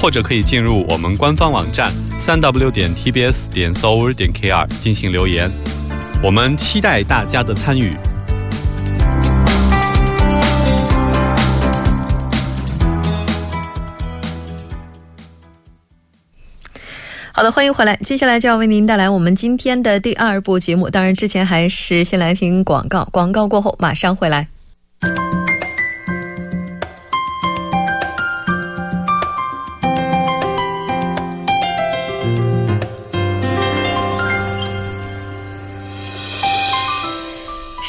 或者可以进入我们官方网站三 w 点 tbs 点 s o u r 点 kr 进行留言，我们期待大家的参与。好的，欢迎回来。接下来就要为您带来我们今天的第二部节目。当然，之前还是先来听广告。广告过后马上回来。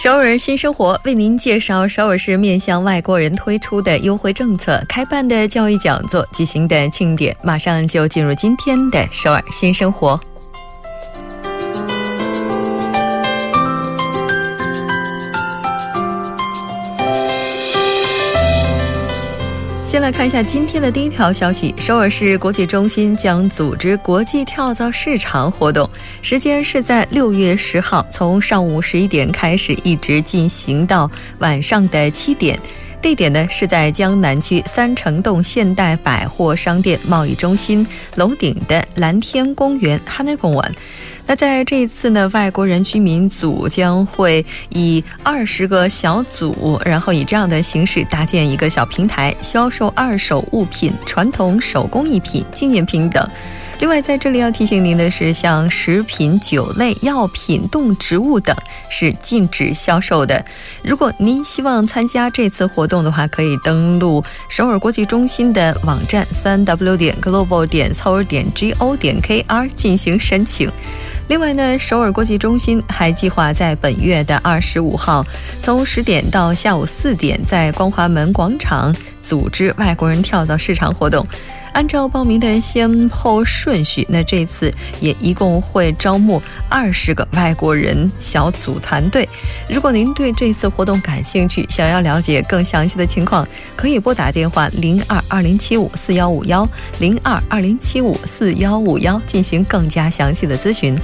首尔新生活为您介绍首尔市面向外国人推出的优惠政策、开办的教育讲座、举行的庆典。马上就进入今天的首尔新生活。先来看一下今天的第一条消息：首尔市国际中心将组织国际跳蚤市场活动，时间是在六月十号，从上午十一点开始，一直进行到晚上的七点。地点呢是在江南区三城洞现代百货商店贸易中心楼顶的蓝天公园哈内公馆。那在这一次呢，外国人居民组将会以二十个小组，然后以这样的形式搭建一个小平台，销售二手物品、传统手工艺品、纪念品等。另外，在这里要提醒您的是，像食品、酒类、药品、动植物等是禁止销售的。如果您希望参加这次活动的话，可以登录首尔国际中心的网站三 w 点 global 点 s o 点 go 点 kr 进行申请。另外呢，首尔国际中心还计划在本月的二十五号，从十点到下午四点，在光华门广场组织外国人跳蚤市场活动。按照报名的先后顺序，那这次也一共会招募二十个外国人小组团队。如果您对这次活动感兴趣，想要了解更详细的情况，可以拨打电话零二二零七五四幺五幺零二二零七五四幺五幺进行更加详细的咨询。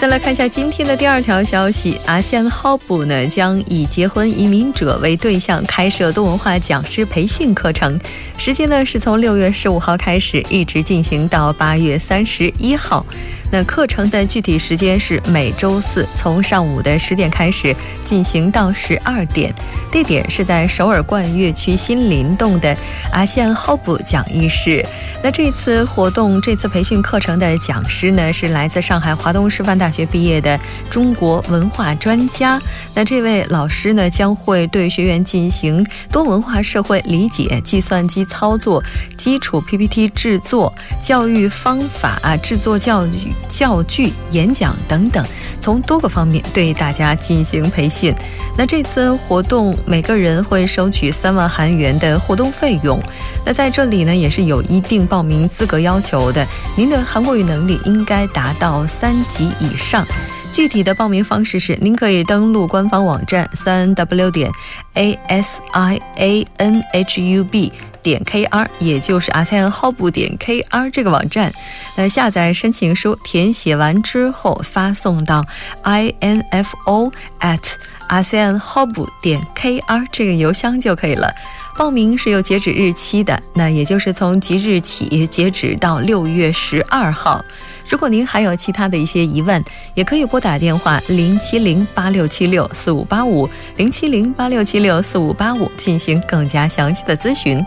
再来看一下今天的第二条消息阿仙浩布呢将以结婚移民者为对象开设多文化讲师培训课程，时间呢是从六月十五号开始，一直进行到八月三十一号。那课程的具体时间是每周四从上午的十点开始进行到十二点，地点是在首尔冠岳区新林洞的 ASEAN Hub 讲义室。那这次活动这次培训课程的讲师呢是来自上海华东师范大学毕业的中国文化专家。那这位老师呢将会对学员进行多文化社会理解、计算机操作、基础 PPT 制作、教育方法、制作教育。教具、演讲等等，从多个方面对大家进行培训。那这次活动每个人会收取三万韩元的活动费用。那在这里呢，也是有一定报名资格要求的。您的韩国语能力应该达到三级以上。具体的报名方式是，您可以登录官方网站三 w 点 a s i a n h u b 点 k r，也就是阿塞恩号布点 k r 这个网站，那下载申请书，填写完之后发送到 i n f o at asean hub 点 k r 这个邮箱就可以了。报名是有截止日期的，那也就是从即日起截止到六月十二号。如果您还有其他的一些疑问，也可以拨打电话零七零八六七六四五八五零七零八六七六四五八五进行更加详细的咨询。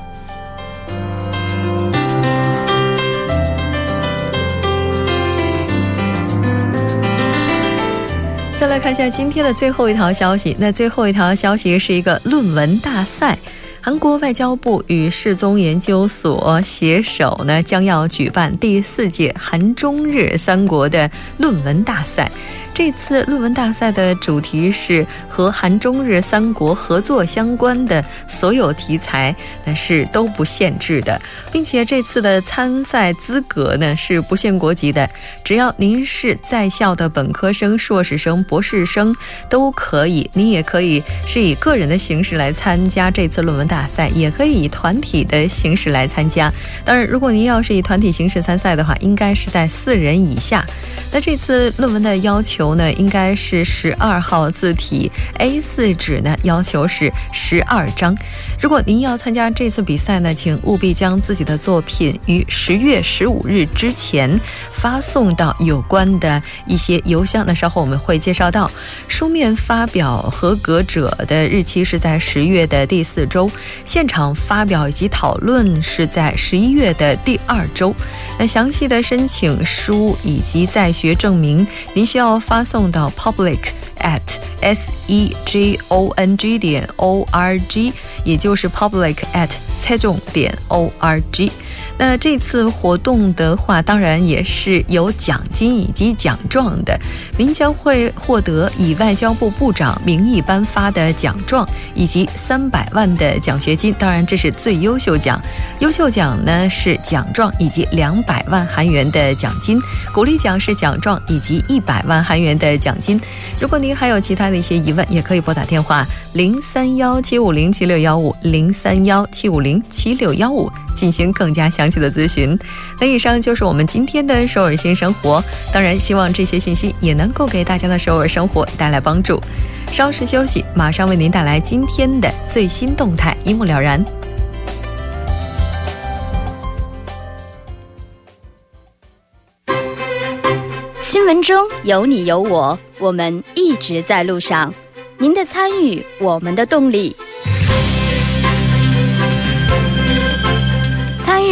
再来看一下今天的最后一条消息，那最后一条消息是一个论文大赛。韩国外交部与世宗研究所携手呢，将要举办第四届韩中日三国的论文大赛。这次论文大赛的主题是和韩中日三国合作相关的所有题材，那是都不限制的，并且这次的参赛资格呢是不限国籍的，只要您是在校的本科生、硕士生、博士生都可以。您也可以是以个人的形式来参加这次论文大赛，也可以以团体的形式来参加。当然，如果您要是以团体形式参赛的话，应该是在四人以下。那这次论文的要求呢，应该是十二号字体 A4 纸呢，要求是十二张。如果您要参加这次比赛呢，请务必将自己的作品于十月十五日之前发送到有关的一些邮箱。那稍后我们会介绍到，书面发表合格者的日期是在十月的第四周，现场发表以及讨论是在十一月的第二周。那详细的申请书以及在学证明，您需要发送到 public at s e j o n g 点 o r g，也就是 public at 猜中点 o r g。那这次活动的话，当然也是有奖金以及奖状的。您将会获得以外交部部长名义颁发的奖状，以及三百万的奖学金。当然，这是最优秀奖。优秀奖呢是奖状以及两百万韩元的奖金，鼓励奖是奖状以及一百万韩元的奖金。如果您还有其他的一些疑问，也可以拨打电话零三幺七五零七六幺五零三幺七五零七六幺五。进行更加详细的咨询。那以上就是我们今天的首尔新生活。当然，希望这些信息也能够给大家的首尔生活带来帮助。稍事休息，马上为您带来今天的最新动态，一目了然。新闻中有你有我，我们一直在路上。您的参与，我们的动力。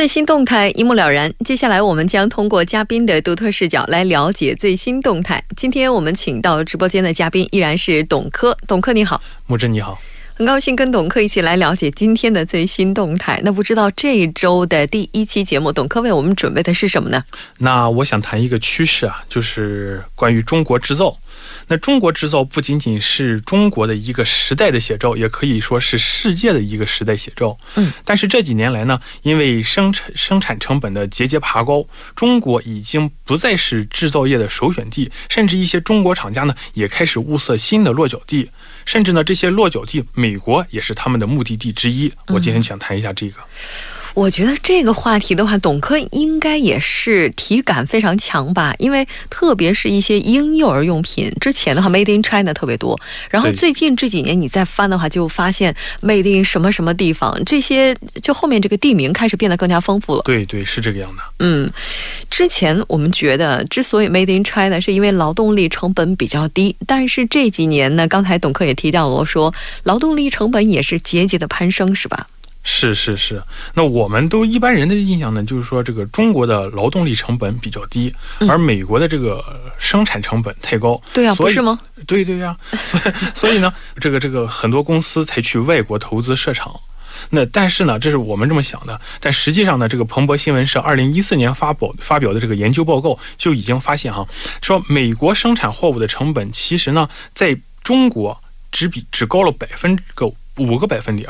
最新动态一目了然。接下来，我们将通过嘉宾的独特视角来了解最新动态。今天我们请到直播间的嘉宾依然是董科。董科你好，木真你好，很高兴跟董科一起来了解今天的最新动态。那不知道这一周的第一期节目，董科为我们准备的是什么呢？那我想谈一个趋势啊，就是关于中国制造。那中国制造不仅仅是中国的一个时代的写照，也可以说是世界的一个时代写照。嗯，但是这几年来呢，因为生产生产成本的节节爬高，中国已经不再是制造业的首选地，甚至一些中国厂家呢也开始物色新的落脚地，甚至呢这些落脚地，美国也是他们的目的地之一。我今天想谈一下这个。我觉得这个话题的话，董科应该也是体感非常强吧，因为特别是一些婴幼儿用品，之前的话 Made in China 特别多，然后最近这几年你再翻的话，就发现 Made in 什么什么地方，这些就后面这个地名开始变得更加丰富了。对对，是这个样的。嗯，之前我们觉得之所以 Made in China 是因为劳动力成本比较低，但是这几年呢，刚才董科也提到了说，劳动力成本也是节节的攀升，是吧？是是是，那我们都一般人的印象呢，就是说这个中国的劳动力成本比较低，而美国的这个生产成本太高。对呀，不是吗？对对呀，所以呢，这个这个很多公司才去外国投资设厂。那但是呢，这是我们这么想的，但实际上呢，这个彭博新闻社二零一四年发布发表的这个研究报告就已经发现哈，说美国生产货物的成本其实呢，在中国只比只高了百分个五个百分点。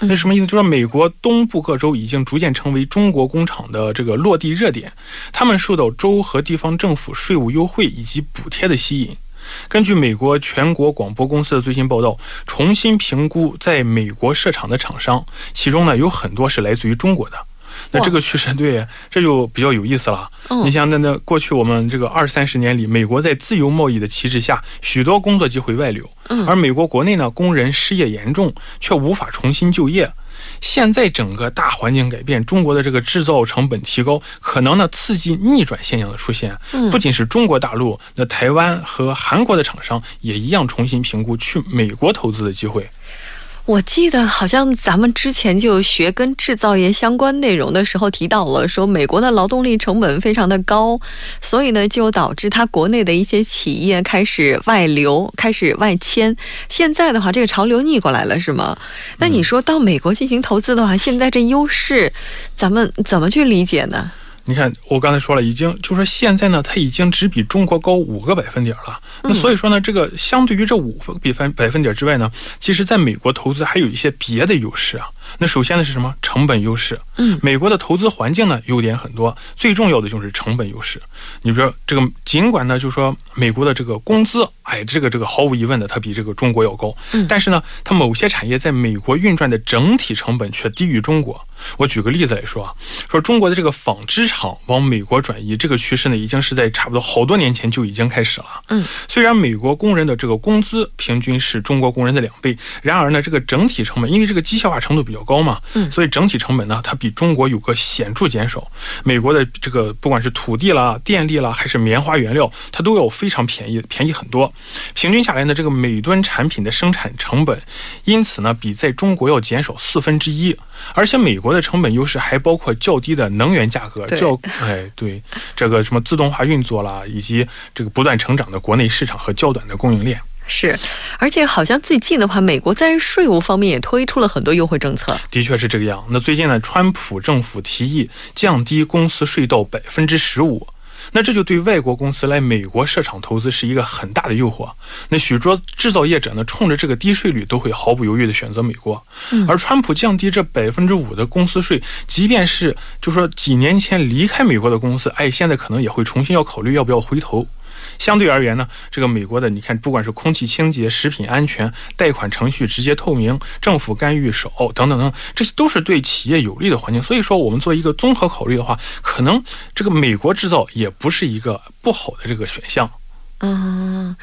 那什么意思？就是美国东部各州已经逐渐成为中国工厂的这个落地热点，他们受到州和地方政府税务优惠以及补贴的吸引。根据美国全国广播公司的最新报道，重新评估在美国设厂的厂商，其中呢有很多是来自于中国的。那这个趋势，对，这就比较有意思了。你像那那过去我们这个二三十年里，美国在自由贸易的旗帜下，许多工作机会外流，而美国国内呢，工人失业严重，却无法重新就业。现在整个大环境改变，中国的这个制造成本提高，可能呢刺激逆转现象的出现。不仅是中国大陆，那台湾和韩国的厂商也一样重新评估去美国投资的机会。我记得好像咱们之前就学跟制造业相关内容的时候提到了，说美国的劳动力成本非常的高，所以呢就导致它国内的一些企业开始外流、开始外迁。现在的话，这个潮流逆过来了，是吗？那你说到美国进行投资的话，现在这优势，咱们怎么去理解呢？你看，我刚才说了，已经就说现在呢，它已经只比中国高五个百分点了。那所以说呢，这个相对于这五分比分百分点之外呢，其实在美国投资还有一些别的优势啊。那首先呢是什么？成本优势。嗯，美国的投资环境呢优点很多，最重要的就是成本优势。你比如说这个，尽管呢就说美国的这个工资，哎，这个这个毫无疑问的，它比这个中国要高。嗯，但是呢，它某些产业在美国运转的整体成本却低于中国。我举个例子来说啊，说中国的这个纺织厂往美国转移这个趋势呢，已经是在差不多好多年前就已经开始了。嗯，虽然美国工人的这个工资平均是中国工人的两倍，然而呢，这个整体成本因为这个机械化程度比较高嘛，嗯，所以整体成本呢，它比中国有个显著减少。美国的这个不管是土地啦、电力啦，还是棉花原料，它都要非常便宜，便宜很多。平均下来呢，这个每吨产品的生产成本，因此呢，比在中国要减少四分之一。而且美国的成本优势还包括较低的能源价格，较哎对，这个什么自动化运作啦，以及这个不断成长的国内市场和较短的供应链。是，而且好像最近的话，美国在税务方面也推出了很多优惠政策。的确是这个样。那最近呢，川普政府提议降低公司税到百分之十五。那这就对外国公司来美国设厂投资是一个很大的诱惑。那许多制造业者呢，冲着这个低税率，都会毫不犹豫地选择美国。而川普降低这百分之五的公司税，即便是就说几年前离开美国的公司，哎，现在可能也会重新要考虑要不要回头。相对而言呢，这个美国的，你看，不管是空气清洁、食品安全、贷款程序直接透明、政府干预少等等等，这些都是对企业有利的环境。所以说，我们做一个综合考虑的话，可能这个美国制造也不是一个不好的这个选项。啊，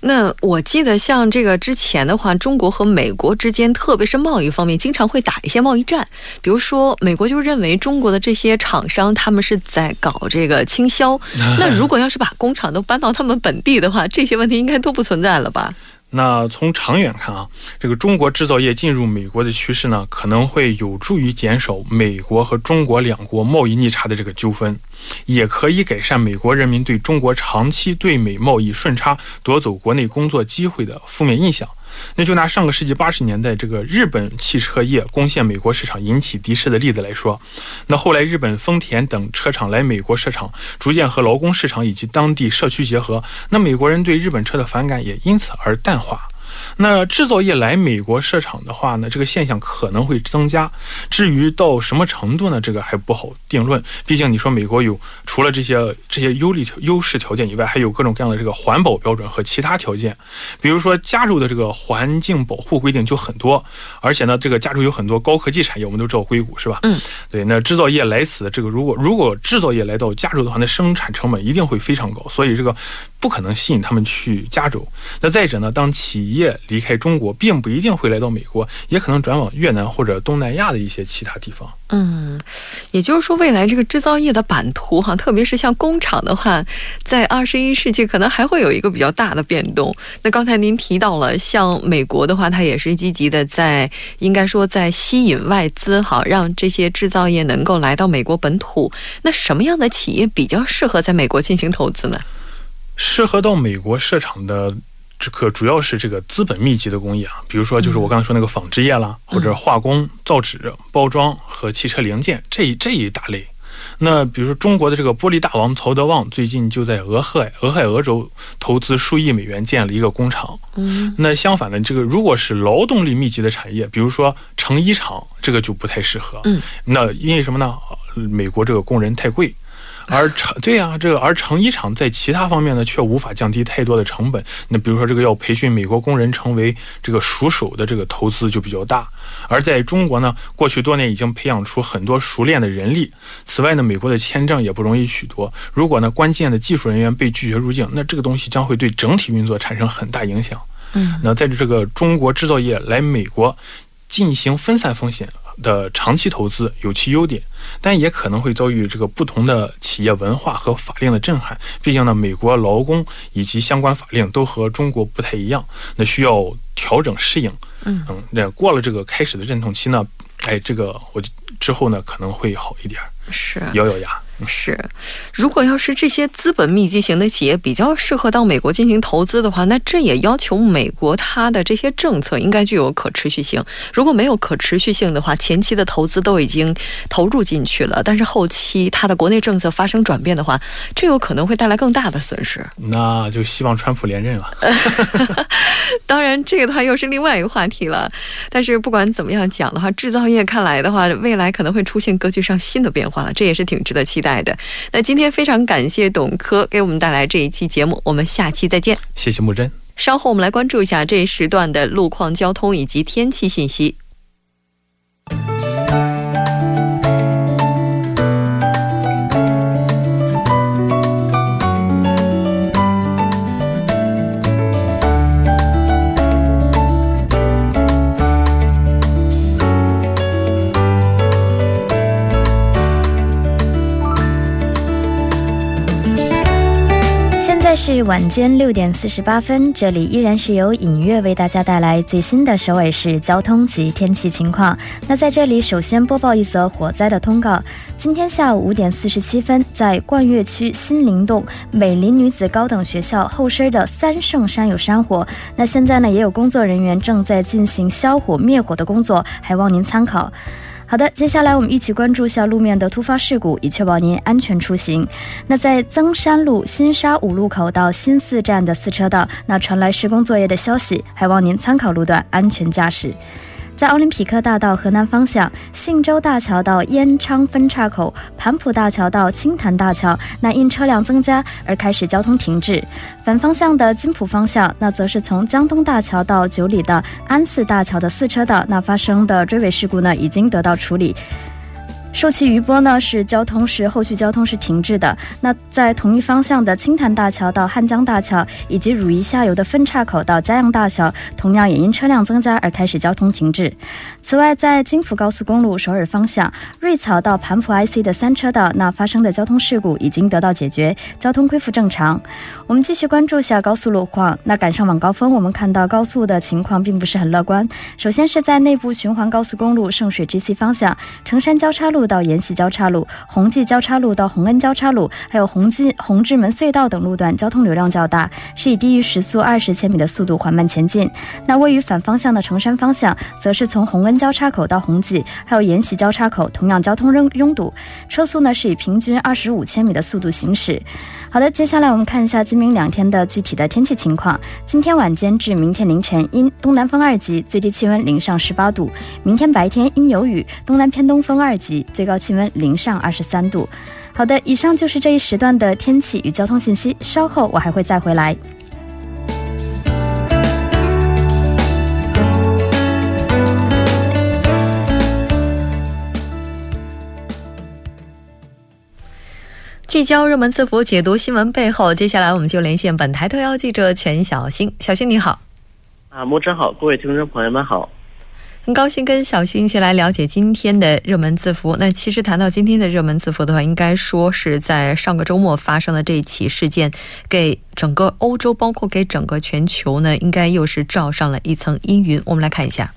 那我记得像这个之前的话，中国和美国之间，特别是贸易方面，经常会打一些贸易战。比如说，美国就认为中国的这些厂商他们是在搞这个倾销。那如果要是把工厂都搬到他们本地的话，这些问题应该都不存在了吧？那从长远看啊，这个中国制造业进入美国的趋势呢，可能会有助于减少美国和中国两国贸易逆差的这个纠纷，也可以改善美国人民对中国长期对美贸易顺差、夺走国内工作机会的负面印象。那就拿上个世纪八十年代这个日本汽车业攻陷美国市场引起敌视的例子来说，那后来日本丰田等车厂来美国设厂，逐渐和劳工市场以及当地社区结合，那美国人对日本车的反感也因此而淡化。那制造业来美国设厂的话呢，这个现象可能会增加。至于到什么程度呢？这个还不好定论。毕竟你说美国有除了这些这些优利优势条件以外，还有各种各样的这个环保标准和其他条件。比如说加州的这个环境保护规定就很多，而且呢，这个加州有很多高科技产业，我们都知道硅谷是吧？嗯，对。那制造业来此，这个如果如果制造业来到加州的话，那生产成本一定会非常高，所以这个。不可能吸引他们去加州。那再者呢？当企业离开中国，并不一定会来到美国，也可能转往越南或者东南亚的一些其他地方。嗯，也就是说，未来这个制造业的版图哈，特别是像工厂的话，在二十一世纪可能还会有一个比较大的变动。那刚才您提到了，像美国的话，它也是积极的在，应该说在吸引外资，哈，让这些制造业能够来到美国本土。那什么样的企业比较适合在美国进行投资呢？适合到美国设厂的，这个主要是这个资本密集的工业啊，比如说就是我刚才说那个纺织业啦，或者化工、造纸、包装和汽车零件这一这一大类。那比如说中国的这个玻璃大王曹德旺，最近就在俄亥俄亥俄州投资数亿美元建了一个工厂。嗯，那相反的，这个如果是劳动力密集的产业，比如说成衣厂，这个就不太适合。嗯，那因为什么呢？美国这个工人太贵。而成对呀，这个而成衣厂在其他方面呢，却无法降低太多的成本。那比如说，这个要培训美国工人成为这个熟手的这个投资就比较大。而在中国呢，过去多年已经培养出很多熟练的人力。此外呢，美国的签证也不容易许多。如果呢，关键的技术人员被拒绝入境，那这个东西将会对整体运作产生很大影响。嗯，那在这个中国制造业来美国进行分散风险。的长期投资有其优点，但也可能会遭遇这个不同的企业文化和法令的震撼。毕竟呢，美国劳工以及相关法令都和中国不太一样，那需要调整适应。嗯嗯，那过了这个开始的阵痛期呢，哎，这个我之后呢可能会好一点，是咬咬牙。是，如果要是这些资本密集型的企业比较适合到美国进行投资的话，那这也要求美国它的这些政策应该具有可持续性。如果没有可持续性的话，前期的投资都已经投入进去了，但是后期它的国内政策发生转变的话，这有可能会带来更大的损失。那就希望川普连任了。当然，这个的话又是另外一个话题了。但是不管怎么样讲的话，制造业看来的话，未来可能会出现格局上新的变化了，这也是挺值得期待的。那今天非常感谢董科给我们带来这一期节目，我们下期再见。谢谢木真。稍后我们来关注一下这一时段的路况、交通以及天气信息。是晚间六点四十八分，这里依然是由影月为大家带来最新的首尔市交通及天气情况。那在这里，首先播报一则火灾的通告。今天下午五点四十七分，在冠岳区新林洞美林女子高等学校后身的三圣山有山火。那现在呢，也有工作人员正在进行消火灭火的工作，还望您参考。好的，接下来我们一起关注一下路面的突发事故，以确保您安全出行。那在增山路新沙五路口到新四站的四车道，那传来施工作业的消息，还望您参考路段，安全驾驶。在奥林匹克大道河南方向，信州大桥到燕昌分岔口、盘浦大桥到青潭大桥，那因车辆增加而开始交通停滞。反方向的金浦方向，那则是从江东大桥到九里的安寺大桥的四车道，那发生的追尾事故呢，已经得到处理。受其余波呢，是交通是后续交通是停滞的。那在同一方向的青潭大桥到汉江大桥，以及汝矣下游的分岔口到嘉阳大桥，同样也因车辆增加而开始交通停滞。此外，在京福高速公路首尔方向瑞草到盘浦 IC 的三车道，那发生的交通事故已经得到解决，交通恢复正常。我们继续关注下高速路况。那赶上晚高峰，我们看到高速的情况并不是很乐观。首先是在内部循环高速公路圣水直系方向成山交叉路。到延禧交叉路、宏济交叉路到洪恩交叉路，还有宏济宏志门隧道等路段，交通流量较大，是以低于时速二十千米的速度缓慢前进。那位于反方向的成山方向，则是从洪恩交叉口到宏济，还有延禧交叉口，同样交通拥拥堵，车速呢是以平均二十五千米的速度行驶。好的，接下来我们看一下今明两天的具体的天气情况。今天晚间至明天凌晨阴，东南风二级，最低气温零上十八度；明天白天阴有雨，东南偏东风二级。最高气温零上二十三度。好的，以上就是这一时段的天气与交通信息。稍后我还会再回来。聚焦热门字符，解读新闻背后。接下来我们就连线本台特邀记者全小新。小新你好。啊，莫真好，各位听众朋友们好。很高兴跟小新一起来了解今天的热门字符。那其实谈到今天的热门字符的话，应该说是在上个周末发生的这一起事件，给整个欧洲，包括给整个全球呢，应该又是罩上了一层阴云。我们来看一下。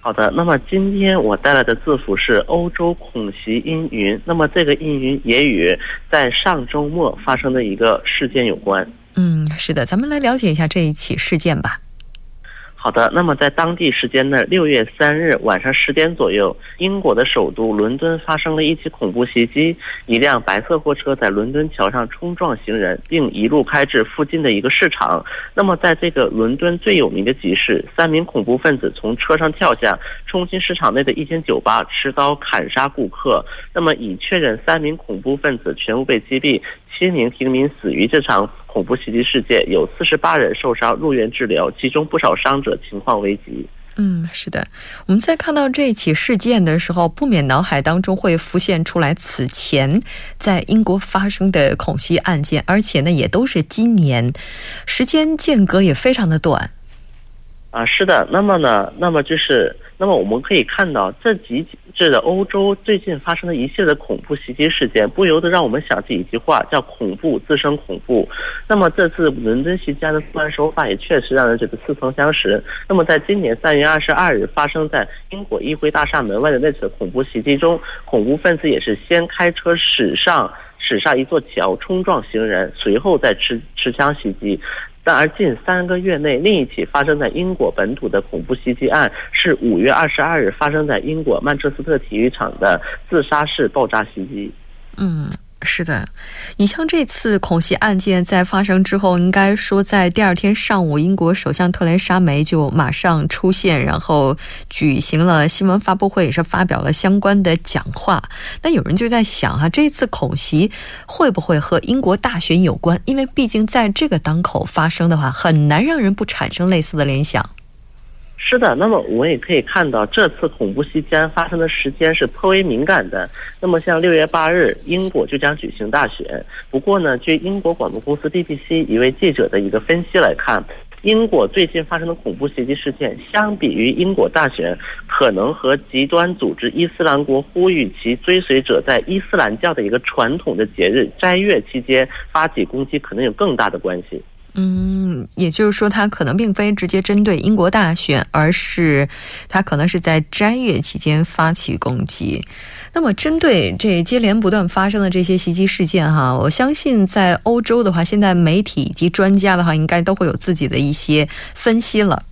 好的，那么今天我带来的字符是欧洲恐袭阴云。那么这个阴云也与在上周末发生的一个事件有关。嗯，是的，咱们来了解一下这一起事件吧。好的，那么在当地时间的六月三日晚上十点左右，英国的首都伦敦发生了一起恐怖袭击。一辆白色货车在伦敦桥上冲撞行人，并一路开至附近的一个市场。那么，在这个伦敦最有名的集市，三名恐怖分子从车上跳下，冲进市场内的一间酒吧，持刀砍杀顾客。那么，已确认三名恐怖分子全部被击毙。七名平民死于这场恐怖袭击事件，有四十八人受伤入院治疗，其中不少伤者情况危急。嗯，是的。我们在看到这起事件的时候，不免脑海当中会浮现出来此前在英国发生的恐袭案件，而且呢，也都是今年，时间间隔也非常的短。啊，是的。那么呢，那么就是那么我们可以看到，这几这的欧洲最近发生的一系列的恐怖袭击事件，不由得让我们想起一句话，叫“恐怖自生恐怖”。那么这次伦敦袭击案的作案手法也确实让人觉得似曾相识。那么在今年三月二十二日发生在英国议会大厦门外的那次恐怖袭击中，恐怖分子也是先开车驶上驶上一座桥冲撞行人，随后再持持枪袭击。然而近三个月内，另一起发生在英国本土的恐怖袭击案是五月二十二日发生在英国曼彻斯特体育场的自杀式爆炸袭击。嗯。是的，你像这次恐袭案件在发生之后，应该说在第二天上午，英国首相特蕾莎梅就马上出现，然后举行了新闻发布会，也是发表了相关的讲话。那有人就在想哈，这次恐袭会不会和英国大选有关？因为毕竟在这个当口发生的话，很难让人不产生类似的联想。是的，那么我们也可以看到，这次恐怖袭击案发生的时间是颇为敏感的。那么，像六月八日，英国就将举行大选。不过呢，据英国广播公司 BBC 一位记者的一个分析来看，英国最近发生的恐怖袭击事件，相比于英国大选，可能和极端组织伊斯兰国呼吁其追随者在伊斯兰教的一个传统的节日斋月期间发起攻击，可能有更大的关系。嗯，也就是说，他可能并非直接针对英国大选，而是他可能是在斋月期间发起攻击。那么，针对这接连不断发生的这些袭击事件，哈，我相信在欧洲的话，现在媒体以及专家的话，应该都会有自己的一些分析了。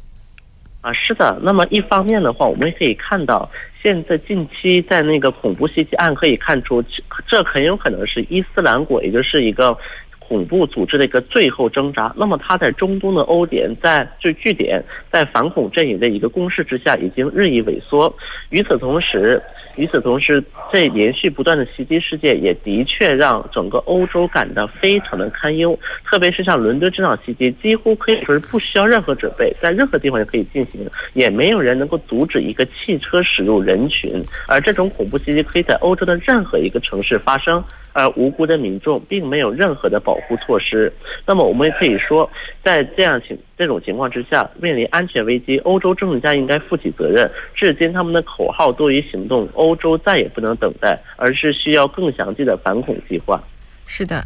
啊，是的。那么一方面的话，我们可以看到，现在近期在那个恐怖袭击案可以看出，这很有可能是伊斯兰国，也就是一个。恐怖组织的一个最后挣扎，那么它在中东的欧点，在就据点，在反恐阵营的一个攻势之下，已经日益萎缩。与此同时，与此同时，这连续不断的袭击事件也的确让整个欧洲感到非常的堪忧。特别是像伦敦这场袭击，几乎可以说是不需要任何准备，在任何地方就可以进行，也没有人能够阻止一个汽车驶入人群。而这种恐怖袭击可以在欧洲的任何一个城市发生。而无辜的民众并没有任何的保护措施，那么我们也可以说，在这样情这种情况之下，面临安全危机，欧洲政治家应该负起责任。至今他们的口号多于行动，欧洲再也不能等待，而是需要更详细的反恐计划。是的。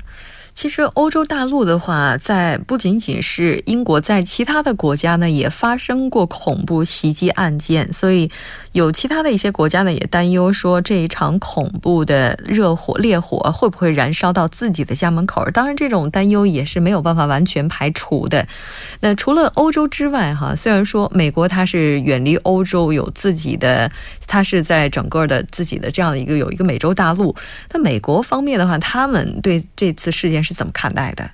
其实，欧洲大陆的话，在不仅仅是英国，在其他的国家呢，也发生过恐怖袭击案件。所以，有其他的一些国家呢，也担忧说，这一场恐怖的热火烈火会不会燃烧到自己的家门口？当然，这种担忧也是没有办法完全排除的。那除了欧洲之外，哈，虽然说美国它是远离欧洲，有自己的，它是在整个的自己的这样的一个有一个美洲大陆。那美国方面的话，他们对这次事件。是怎么看待的？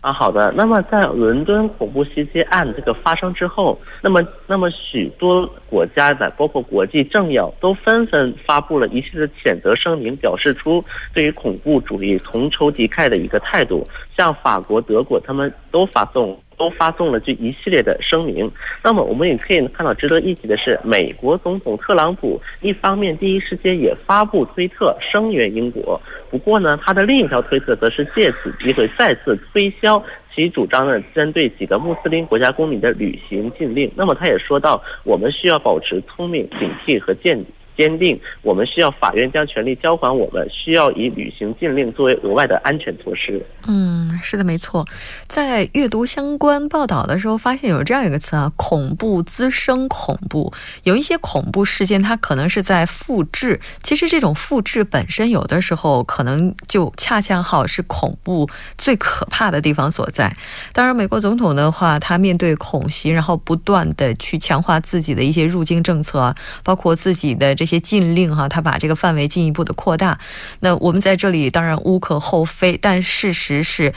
啊，好的。那么在伦敦恐怖袭击案这个发生之后，那么那么许多国家的，包括国际政要，都纷纷发布了一系列谴责声明，表示出对于恐怖主义同仇敌忾的一个态度。像法国、德国，他们都发动。都发送了这一系列的声明。那么，我们也可以看到，值得一提的是，美国总统特朗普一方面第一时间也发布推特声援英国，不过呢，他的另一条推特则是借此机会再次推销其主张的针对几个穆斯林国家公民的旅行禁令。那么，他也说到，我们需要保持聪明、警惕和见坚定。我们需要法院将权力交还我们，需要以履行禁令作为额外的安全措施。嗯，是的，没错。在阅读相关报道的时候，发现有这样一个词啊，“恐怖滋生恐怖”。有一些恐怖事件，它可能是在复制。其实这种复制本身，有的时候可能就恰恰好是恐怖最可怕的地方所在。当然，美国总统的话，他面对恐袭，然后不断的去强化自己的一些入境政策，包括自己的这些禁令哈，他把这个范围进一步的扩大。那我们在这里当然无可厚非，但事实是。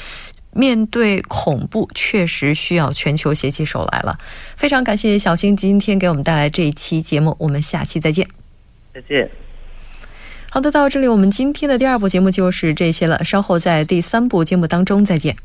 面对恐怖，确实需要全球携起手来了。非常感谢小新今天给我们带来这一期节目，我们下期再见。再见。好的，到这里我们今天的第二部节目就是这些了。稍后在第三部节目当中再见。